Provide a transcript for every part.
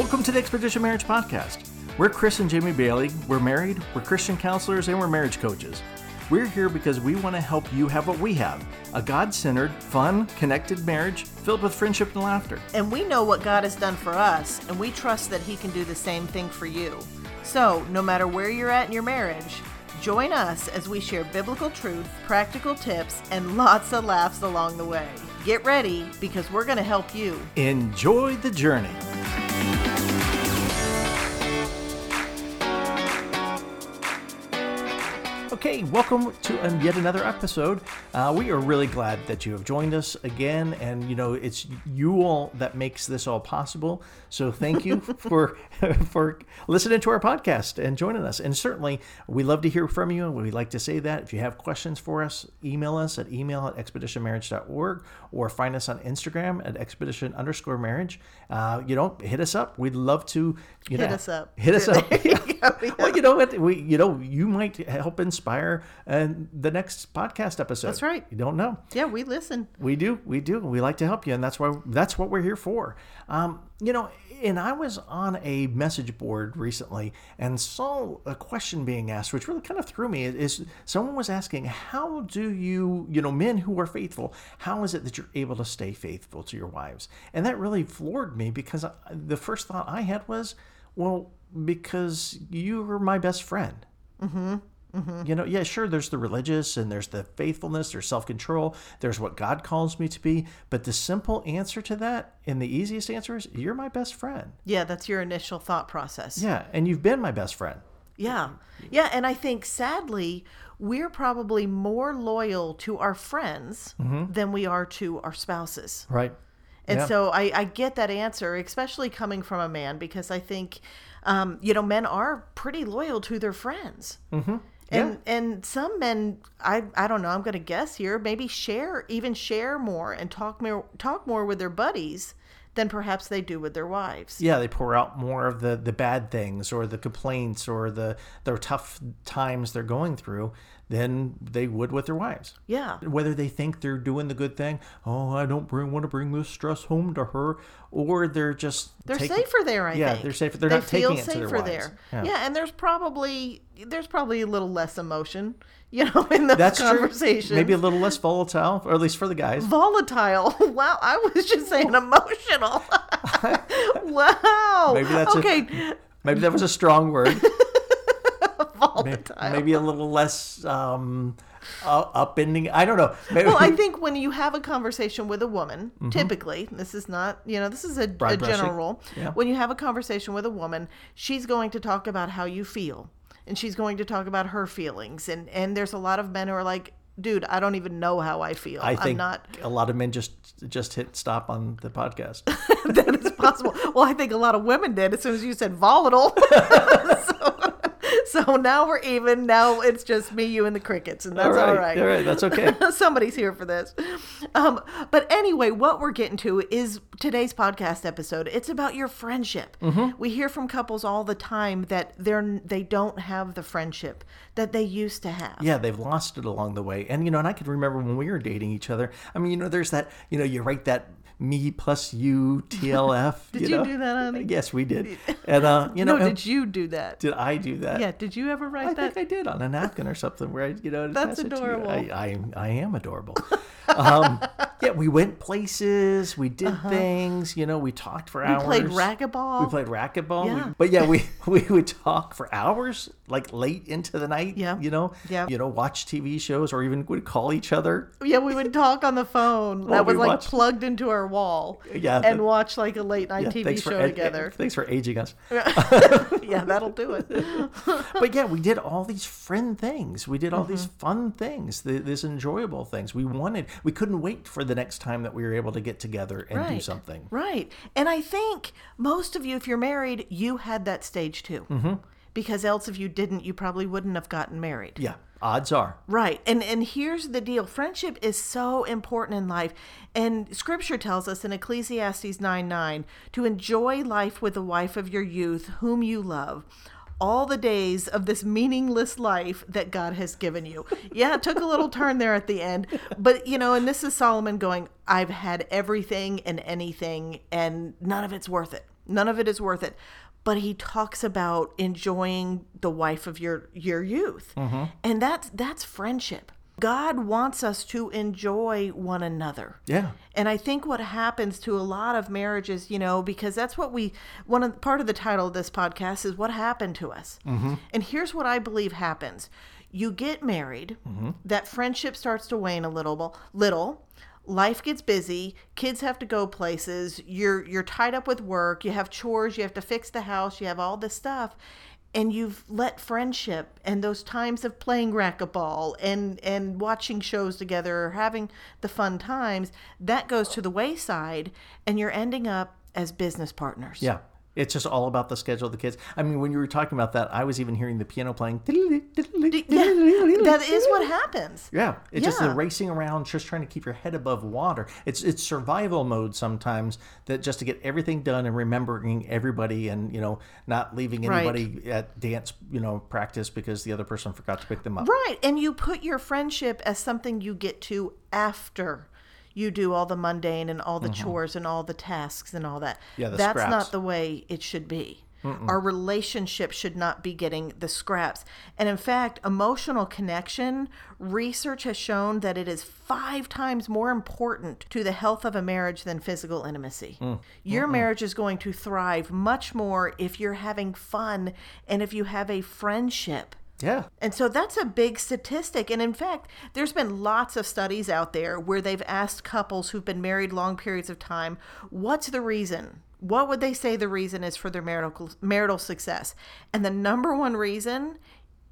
Welcome to the Expedition Marriage Podcast. We're Chris and Jamie Bailey. We're married, we're Christian counselors, and we're marriage coaches. We're here because we want to help you have what we have a God centered, fun, connected marriage filled with friendship and laughter. And we know what God has done for us, and we trust that He can do the same thing for you. So, no matter where you're at in your marriage, join us as we share biblical truth, practical tips, and lots of laughs along the way. Get ready because we're going to help you. Enjoy the journey. Okay, welcome to um, yet another episode. Uh, we are really glad that you have joined us again, and you know it's you all that makes this all possible. So thank you for for listening to our podcast and joining us. And certainly, we love to hear from you, and we like to say that if you have questions for us, email us at email at expeditionmarriage.org or find us on Instagram at expedition underscore marriage. Uh, you know, hit us up. We'd love to you Hit know, us up. Hit us up. Yeah. Well, you know what? We you know you might help inspire uh, the next podcast episode. That's right. You don't know. Yeah, we listen. We do, we do. We like to help you, and that's why that's what we're here for. Um, you know, and I was on a message board recently and saw a question being asked, which really kind of threw me. Is someone was asking, how do you, you know, men who are faithful, how is it that you're able to stay faithful to your wives? And that really floored me because I, the first thought I had was, well, because you are my best friend. Mm-hmm. Mm-hmm. You know, yeah, sure, there's the religious and there's the faithfulness, there's self control, there's what God calls me to be. But the simple answer to that and the easiest answer is you're my best friend. Yeah, that's your initial thought process. Yeah, and you've been my best friend. Yeah. Yeah. And I think sadly, we're probably more loyal to our friends mm-hmm. than we are to our spouses. Right. And Yeah. so I, I get that answer, especially coming from a man, because I think, um, you know, men are pretty loyal to their friends. Mm-hmm. And and some men, I I don't know, I'm going to guess here, maybe share even share more and talk more talk more with their buddies than perhaps they do with their wives. Yeah, they pour out more of the, the bad things or the complaints or the their tough times they're going through than they would with their wives. Yeah. whether they think they're doing the good thing oh i don't bring, want to bring this stress home to her or they're just They're taking- safer there, I think. yeah think. they're safer they're they not feel taking it to safer their wives there. yeah. Yeah. and there's probably there's probably a little less emotion, you know, in those that's conversations. true maybe a little less volatile or at least for the guys volatile. Wow, I was just saying emotional. wow. Maybe that's a- okay. maybe that was a strong word volatile. maybe a little less um uh, upending i don't know maybe Well, I think when you have a conversation with a woman, typically, this is not, you know, this is a, a general rule. Yeah. When you have a conversation with a woman, she's going to talk about how you feel, and she's going to talk about her feelings. And and there's a lot of men who are like, dude, I don't even know how I feel. i I'm think not. a lot of men just just hit stop on the podcast that is possible. Well, I think a lot of women did as soon as you said volatile. so, so now we're even. Now it's just me, you, and the crickets, and that's all right. all right that's okay Somebody's here for this. Um, but anyway, what we're getting to is today's podcast episode. It's about your friendship. Mm-hmm. We hear from couples all the time that they're they don't have the friendship that they used to have. Yeah, they've lost it along the way. And, you know, and I can remember when we were dating each other. I mean, you know, there's that, you know, you write that me plus you TLF. Did you know? do that, honey? Yes, we did. And, uh, you know, no, did you do that? did I do that? yeah, did you ever write I that? I think I did on a napkin or something where I, you know, That's you. adorable. I, I, I am adorable. um, yeah, we went places, we did things, you know, we talked for Uh-huh. We played racquetball. We played racquetball. We- but yeah, we, we would talk for hours, like late into the night. Yeah. You know? Yeah. You know, watch TV shows or even would call each other. Yeah, we would talk on the phone that was like watched- plugged into our wall. Yeah, And the- watch like a late night Yeah, TV show ed- together. thanks for aging us. yeah, that'll do it. but yeah, we did all these friend things. We did all these Mm-hmm. fun things, the, these enjoyable things. We wanted. We couldn't wait for the next time that we were able to get together and do something. Right. And I think most of you, if you're married, you had that stage too. Mm-hmm. Because else, if you didn't, you probably wouldn't have gotten married. Yeah, odds are. Right. And and here's the deal. Friendship is so important in life. And scripture tells us in Ecclesiastes 9 9 to enjoy life with the wife of your youth, whom you love. All the days of this meaningless life that God has given you. Yeah, it took a little turn there at the end. But, you know, and this is Solomon going, I've had everything and anything, and none of it's worth it. None of it is worth it. But he talks about enjoying the wife of your your youth. Mm-hmm. And that's that's friendship. God wants us to enjoy one another. Yeah. And I think what happens to a lot of marriages, you know, because that's what we one of part of the title of this podcast is what happened to us. Mm-hmm. And here's what I believe happens: you get married, mm-hmm. that friendship starts to wane a little, little. Life gets busy. Kids have to go places. You're you're tied up with work. You have chores. You have to fix the house. You have all this stuff, and you've let friendship and those times of playing racquetball and and watching shows together or having the fun times that goes to the wayside and you're ending up as business partners Yeah. It's just all about the schedule of the kids. I mean, when you were talking about that, I was even hearing the piano playing. yeah that is what happens Yeah, it's just the racing around, just trying to keep your head above water. It's it's survival mode sometimes that just to get everything done and remembering everybody and you know not leaving Right. anybody at dance you know practice because the other person forgot to pick them up. right and you put your friendship as something you get to after you do all the mundane and all the chores and all the tasks and all that. Mm-hmm. Yeah, that's scraps. not the way it should be. Our relationship should not be getting the scraps. And in fact emotional connection research has shown that it is five times more important to the health of a marriage than physical intimacy. Mm. your marriage is going to thrive much more if you're having fun and if you have a friendship Yeah, and so that's a big statistic. And in fact, there's been lots of studies out there where they've asked couples who've been married long periods of time, what's the reason? What would they say the reason is for their marital marital success? And the number one reason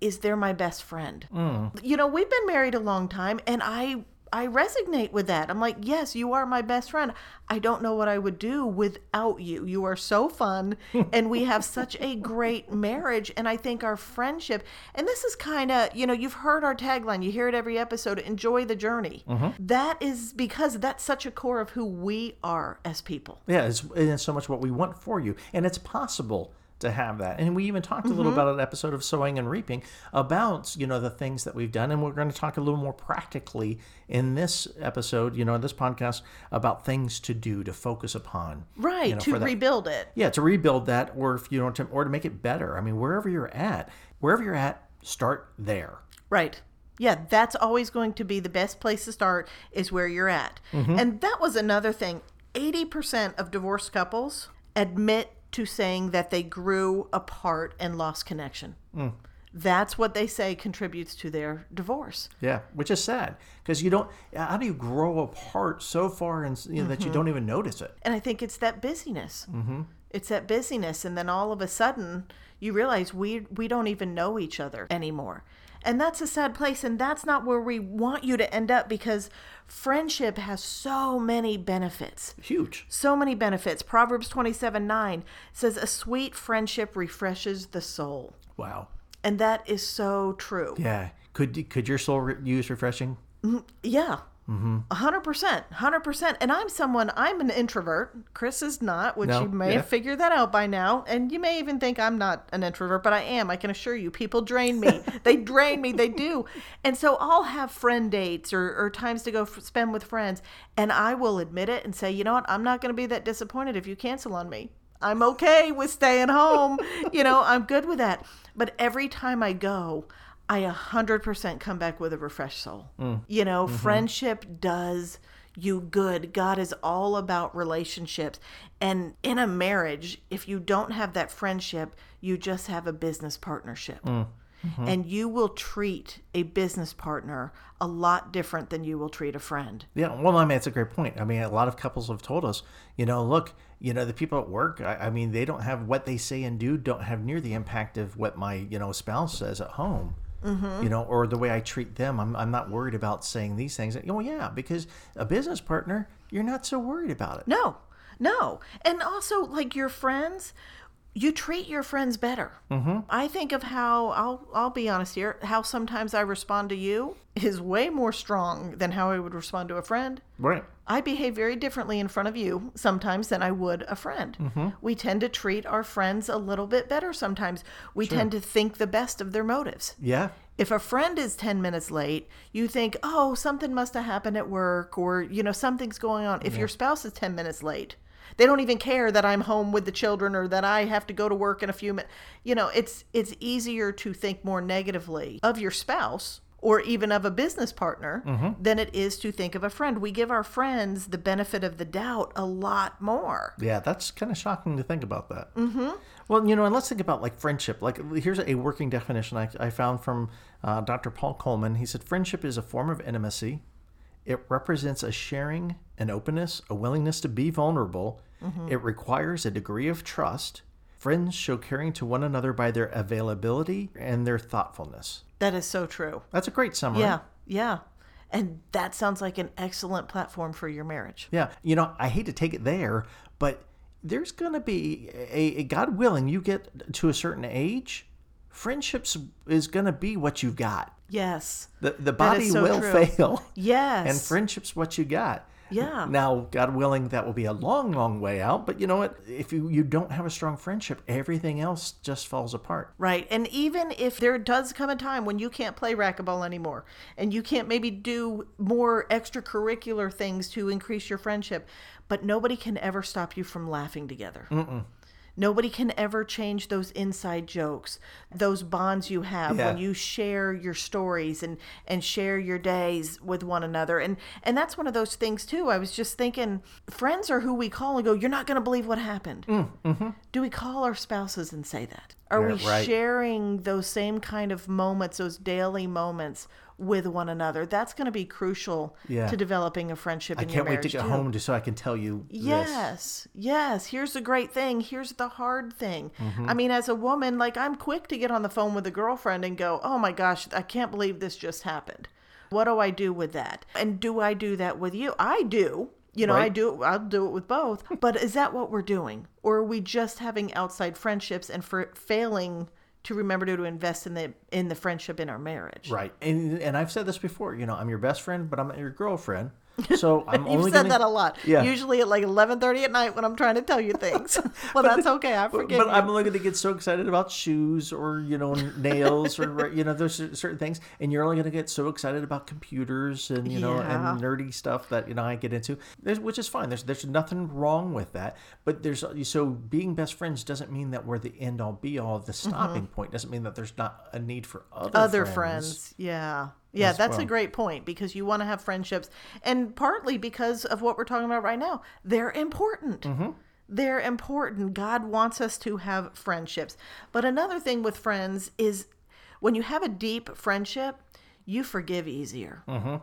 is they're my best friend. Mm. You know, we've been married a long time and I I resonate with that. I'm like, yes, you are my best friend. I don't know what I would do without you. You are so fun, and we have such a great marriage. And I think our friendship, and this is kind of, you know, you've heard our tagline, you hear it every episode enjoy the journey. Mm-hmm. That is because that's such a core of who we are as people. yeah. It's, it's so much what we want for you, and it's possible to have that. And we even talked a little mm-hmm. about an episode of Sowing and Reaping about you know the things that we've done, and we're going to talk a little more practically in this episode, you know, in this podcast about things to do to focus upon. Right, you know, to rebuild it. Yeah, to rebuild that, or if you know, to, or to make it better. I mean, wherever you're at, wherever you're at, start there. Right. Yeah, that's always going to be the best place to start is where you're at. Mm-hmm. And that was another thing. 80% of divorced couples admit to saying that they grew apart and lost connection. That's what they say contributes to their divorce. Yeah, which is sad because you don't. How do you grow apart so far and you know, that you don't even notice it? And I think it's that busyness. Mm-hmm. It's that busyness, and then all of a sudden you realize we we don't even know each other anymore, and that's a sad place. And that's not where we want you to end up because friendship has so many benefits. Huge. So many benefits. Proverbs twenty seven nine says, "A sweet friendship refreshes the soul," Wow. and that is so true. Yeah. Could could your soul re- use refreshing? Mm-hmm. Yeah. Mm-hmm. A hundred percent, hundred percent. And I'm someone. I'm an introvert. Chris is not, which No, you may yeah. have figured that out by now. And you may even think I'm not an introvert, but I am. I can assure you, people drain me. they drain me. They do. And so I'll have friend dates or, or times to go f- spend with friends, and I will admit it and say, you know what? I'm not going to be that disappointed if you cancel on me. I'm okay with staying home. you know, I'm good with that. But every time I go, I 100% come back with a refreshed soul. Mm. You know, mm-hmm. friendship does you good. God is all about relationships. And in a marriage, if you don't have that friendship, you just have a business partnership. Mm. Mm-hmm. And you will treat a business partner a lot different than you will treat a friend. Yeah, well, I mean, it's a great point. I mean, a lot of couples have told us, you know, look, you know, the people at work, I, I mean, they don't have what they say and do, don't have near the impact of what my, you know, spouse says at home. Mm-hmm. You know, or the way I treat them, I'm, I'm not worried about saying these things. Oh, yeah, because a business partner, you're not so worried about it. No, no. And also, like your friends, you treat your friends better. Mm-hmm. I think of how I'll I'll be honest here. How sometimes I respond to you is way more strong than how I would respond to a friend. Right. I behave very differently in front of you sometimes than I would a friend. We tend to treat our friends a little bit better sometimes. We tend to think the best of their motives. Yeah. If a friend is 10 minutes late, you think, oh, something must have happened at work or, you know, something's going on. If your spouse is 10 minutes late, They don't even care that I'm home with the children or that I have to go to work in a few minutes. You know, it's it's easier to think more negatively of your spouse or even of a business partner Mm-hmm. than it is to think of a friend. We give our friends the benefit of the doubt a lot more. Yeah, that's kind of shocking to think about that. Mm-hmm. Well, you know, and let's think about like friendship. Like, here's a working definition I, I found from uh, Dr. Paul Coleman. He said, Friendship is a form of intimacy. It represents a sharing, an openness, a willingness to be vulnerable. Mm-hmm. It requires a degree of trust. Friends show caring to one another by their availability and their thoughtfulness. That is so true. That's a great summary. Yeah, yeah. And that sounds like an excellent platform for your marriage. Yeah, you know, I hate to take it there, but there's going to be a, a God willing, you get to a certain age, friendships is going to be what you've got. Yes. The the body so will true. fail, Yes. and friendships what you got. Yeah. Now, God willing, that will be a long, long way out. But you know what? If you, you don't have a strong friendship, everything else just falls apart. Right. And even if there does come a time when you can't play racquetball anymore and you can't maybe do more extracurricular things to increase your friendship, but nobody can ever stop you from laughing together. Nobody can ever change those inside jokes, those bonds you have when you share your stories and and share your days with one another. And and that's one of those things too. I was just thinking, friends are who we call and go, "You're not going to believe what happened." Mm, mm-hmm. Do we call our spouses and say that? Are we right. sharing those same kind of moments, those daily moments with one another? That's going to be crucial Yeah. to developing a friendship I in your can't wait to get too. home just so I can tell you this. Yes, yes. Here's the great thing. Here's the hard thing. Mm-hmm. I mean, as a woman, like I'm quick to get on the phone with a girlfriend and go, "Oh my gosh, I can't believe this just happened." What do I do with that? And do I do that with you? I do. You know, I Right. do. I'll do it with both. But is that what we're doing, or are we just having outside friendships and for failing to remember to, to invest in the in the friendship in our marriage? Right. And and I've said this before, you know, I'm your best friend, but I'm not your girlfriend. So I'm You've only said gonna, that a lot. Yeah. Usually at like eleven thirty at night when I'm trying to tell you things. well, that's okay. I But, but. I'm only going to get so excited about shoes or you know nails or you know there's certain things, and you're only going to get so excited about computers and you know Yeah. and nerdy stuff that you know I get into, there's, which is fine. There's there's nothing wrong with that. But there's so being best friends doesn't mean that we're the end all be all. The stopping point doesn't mean that there's not a need for other Mm-hmm. Other friends. friends. Yeah. Yeah, that's a great point because you want to have friendships. And partly because of what we're talking about right now, they're important. Mm-hmm. They're important. God wants us to have friendships. But another thing with friends is when you have a deep friendship, you forgive easier. Mm-hmm.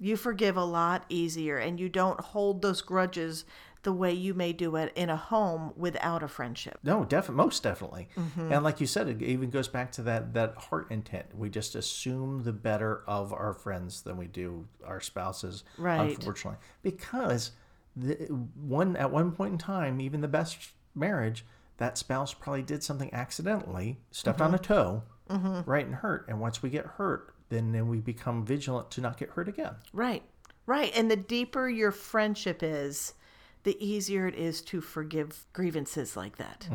You forgive a lot easier and you don't hold those grudges the way you may do it in a home without a friendship. No, definitely, most definitely. Mm-hmm. And like you said, it even goes back to that that heart intent. We just assume the better of our friends than we do our spouses. Right. Unfortunately, because the one at one point in time, even the best marriage, that spouse probably did something accidentally, stepped Mm-hmm. on a toe, right, and hurt. And once we get hurt, then then we become vigilant to not get hurt again. Right. Right. And the deeper your friendship is, the easier it is to forgive grievances like that.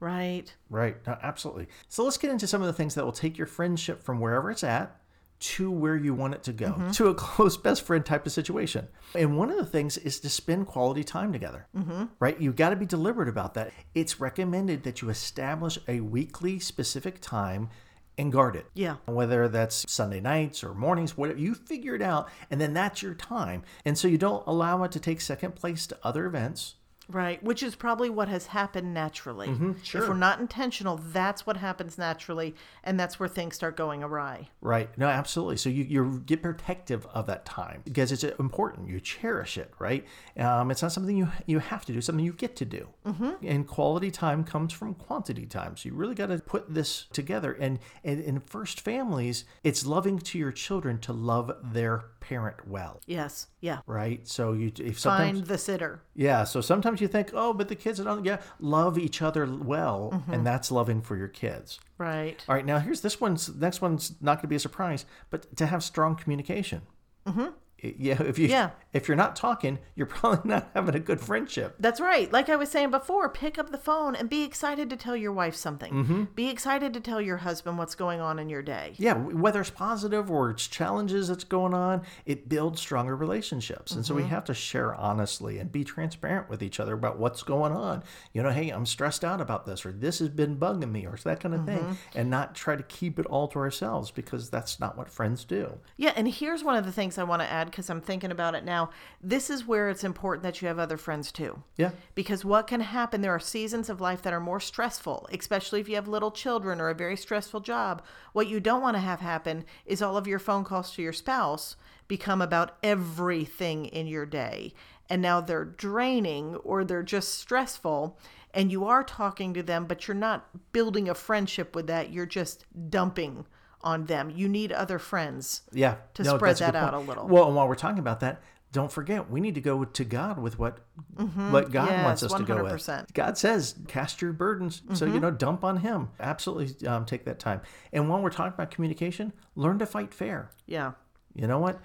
Right. Right. No, absolutely. So let's get into some of the things that will take your friendship from wherever it's at to where you want it to go, to a close best friend type of situation. And one of the things is to spend quality time together. Mm-hmm. Right. You've got to be deliberate about that. It's recommended that you establish a weekly specific time and guard it. Yeah. Whether that's Sunday nights or mornings, whatever, you figure it out, and then that's your time. And so you don't allow it to take second place to other events. Right. Which is probably what has happened naturally. If sure. we're not intentional, that's what happens naturally. And that's where things start going awry. Right. No, absolutely. So you, you get protective of that time because it's important. You cherish it, right? Um, it's not something you you have to do, something you get to do. Mm-hmm. And quality time comes from quantity time. So you really got to put this together. And, and in first families, it's loving to your children to love their parent well, Yes. Yeah. right? So you if sometimes Find the sitter. yeah, so sometimes you think, oh, but the kids don't. Yeah, love each other well, and mm-hmm. that's loving for your kids. Right. All right, now here's this one's next one's not going to be a surprise, but to have strong communication. I- Yeah, if you Yeah. if you're not talking, you're probably not having a good friendship. That's right. Like I was saying before, pick up the phone and be excited to tell your wife something. Mm-hmm. Be excited to tell your husband what's going on in your day. Yeah, whether it's positive or it's challenges that's going on, it builds stronger relationships. And so we have to share honestly and be transparent with each other about what's going on. You know, hey, I'm stressed out about this, or this has been bugging me, or that kind of thing, and not try to keep it all to ourselves because that's not what friends do. Yeah, and here's one of the things I want to add because I'm thinking about it now. This is where it's important that you have other friends too. Yeah. Because what can happen, there are seasons of life that are more stressful, especially if you have little children or a very stressful job. What you don't want to have happen is all of your phone calls to your spouse become about everything in your day. And now they're draining or they're just stressful. And you are talking to them, but you're not building a friendship with that. You're just dumping on them. You need other friends. Yeah. To No, spread that out point. a little. Well, and while we're talking about that, don't forget we need to go to God with what what God wants Yes, us to go with. God says, "Cast your burdens," so Mm-hmm. you know, dump on Him. Absolutely, um, take that time. And while we're talking about communication, learn to fight fair. Yeah. You know what?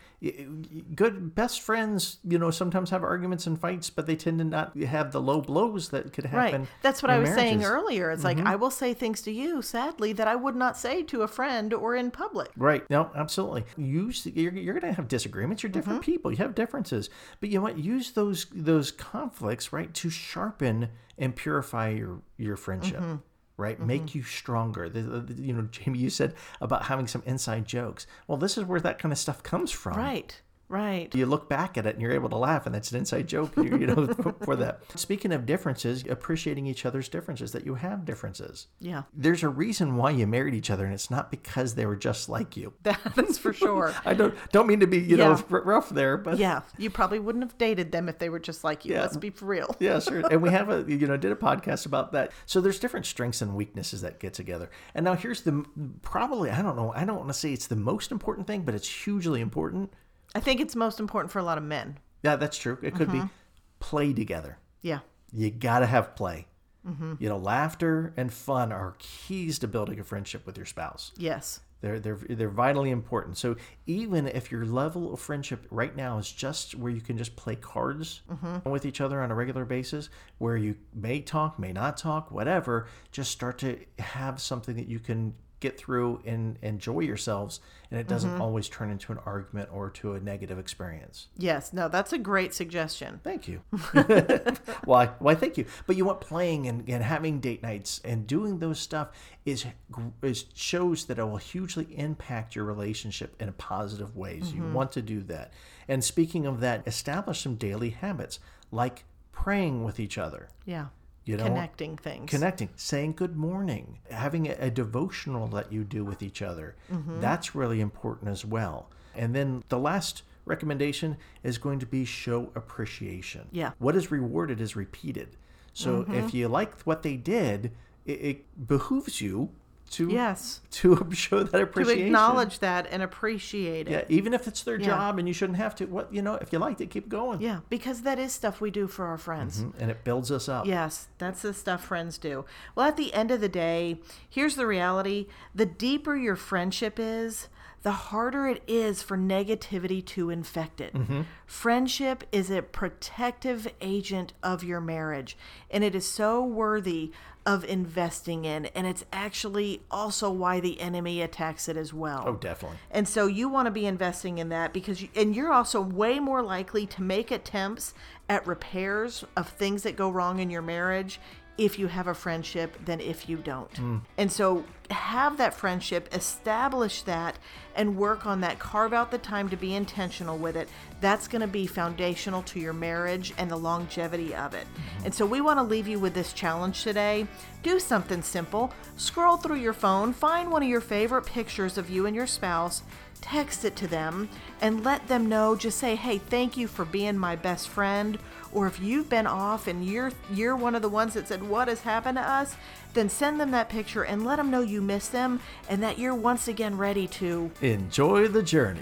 Good best friends, you know, sometimes have arguments and fights, but they tend to not have the low blows that could happen. Right. That's what I was saying marriages. Mm-hmm. earlier. It's like I will say things to you, sadly, that I would not say to a friend or in public. Right. No, absolutely. Use you're, you're going to have disagreements. You're different Mm-hmm. people. You have differences. But you know what? Use those those conflicts right to sharpen and purify your your friendship. Mm-hmm. Right, mm-hmm. make you stronger. The, the- you know, Jamie, you said about having some inside jokes. Well, this is where that kind of stuff comes from. Right. Right. You look back at it and you're able to laugh, and that's an inside joke. You, you know, for that. Speaking of differences, appreciating each other's differences. That you have differences. Yeah. There's a reason why you married each other, and it's not because they were just like you. That's for sure. I don't don't mean to be you know Yeah. r- rough there, but Yeah. You probably wouldn't have dated them if they were just like you. Yeah. Let's be for real. yeah, sure. And we have a you know did a podcast about that. So there's different strengths and weaknesses that get together. And now here's the probably I don't know I don't want to say it's the most important thing, but it's hugely important. I think it's most important for a lot of men. Yeah, that's true. It could Mm-hmm. be play together. Yeah. You gotta have play. Mm-hmm. You know, laughter and fun are keys to building a friendship with your spouse. Yes. They're they're they're vitally important. So even if your level of friendship right now is just where you can just play cards with each other on a regular basis, where you may talk, may not talk, whatever, just start to have something that you can get through and enjoy yourselves, and it doesn't mm-hmm. always turn into an argument or to a negative experience. Yes. No, that's a great suggestion. Thank you. why? Why? Thank you. But you want playing and, and having date nights and doing those stuff is is shows that it will hugely impact your relationship in a positive ways. You mm-hmm. want to do that. And speaking of that, establish some daily habits like praying with each other. Yeah. You know, Connecting things. connecting, saying good morning, having a, a devotional that you do with each other. Mm-hmm. That's really important as well. And then the last recommendation is going to be show appreciation. Yeah. What is rewarded is repeated. So mm-hmm. if you liked what they did, it, it behooves you to Yes. to show that appreciation To acknowledge that and appreciate it. Yeah, even if it's their Yeah. job and you shouldn't have to. What you know, if you liked it, keep going. Yeah, because that is stuff we do for our friends. Mm-hmm, and it builds us up. Yes, that's the stuff friends do. Well, at the end of the day, here's the reality the deeper your friendship is, the harder it is for negativity to infect it. Mm-hmm. Friendship is a protective agent of your marriage, and it is so worthy of investing in. And it's actually also why the enemy attacks it as well. Oh, definitely. And so you want to be investing in that because, you, and you're also way more likely to make attempts at repairs of things that go wrong in your marriage if you have a friendship than if you don't. And so have that friendship, establish that, and work on that. Carve out the time to be intentional with it. That's going to be foundational to your marriage and the longevity of it. And so we want to leave you with this challenge today. Do something simple. Scroll through your phone, find one of your favorite pictures of you and your spouse, text it to them, and let them know. Just say, "Hey, thank you for being my best friend." Or if you've been off and you're you're one of the ones that said, "What has happened to us?" then send them that picture and let them know you miss them and that you're once again ready to Enjoy the journey.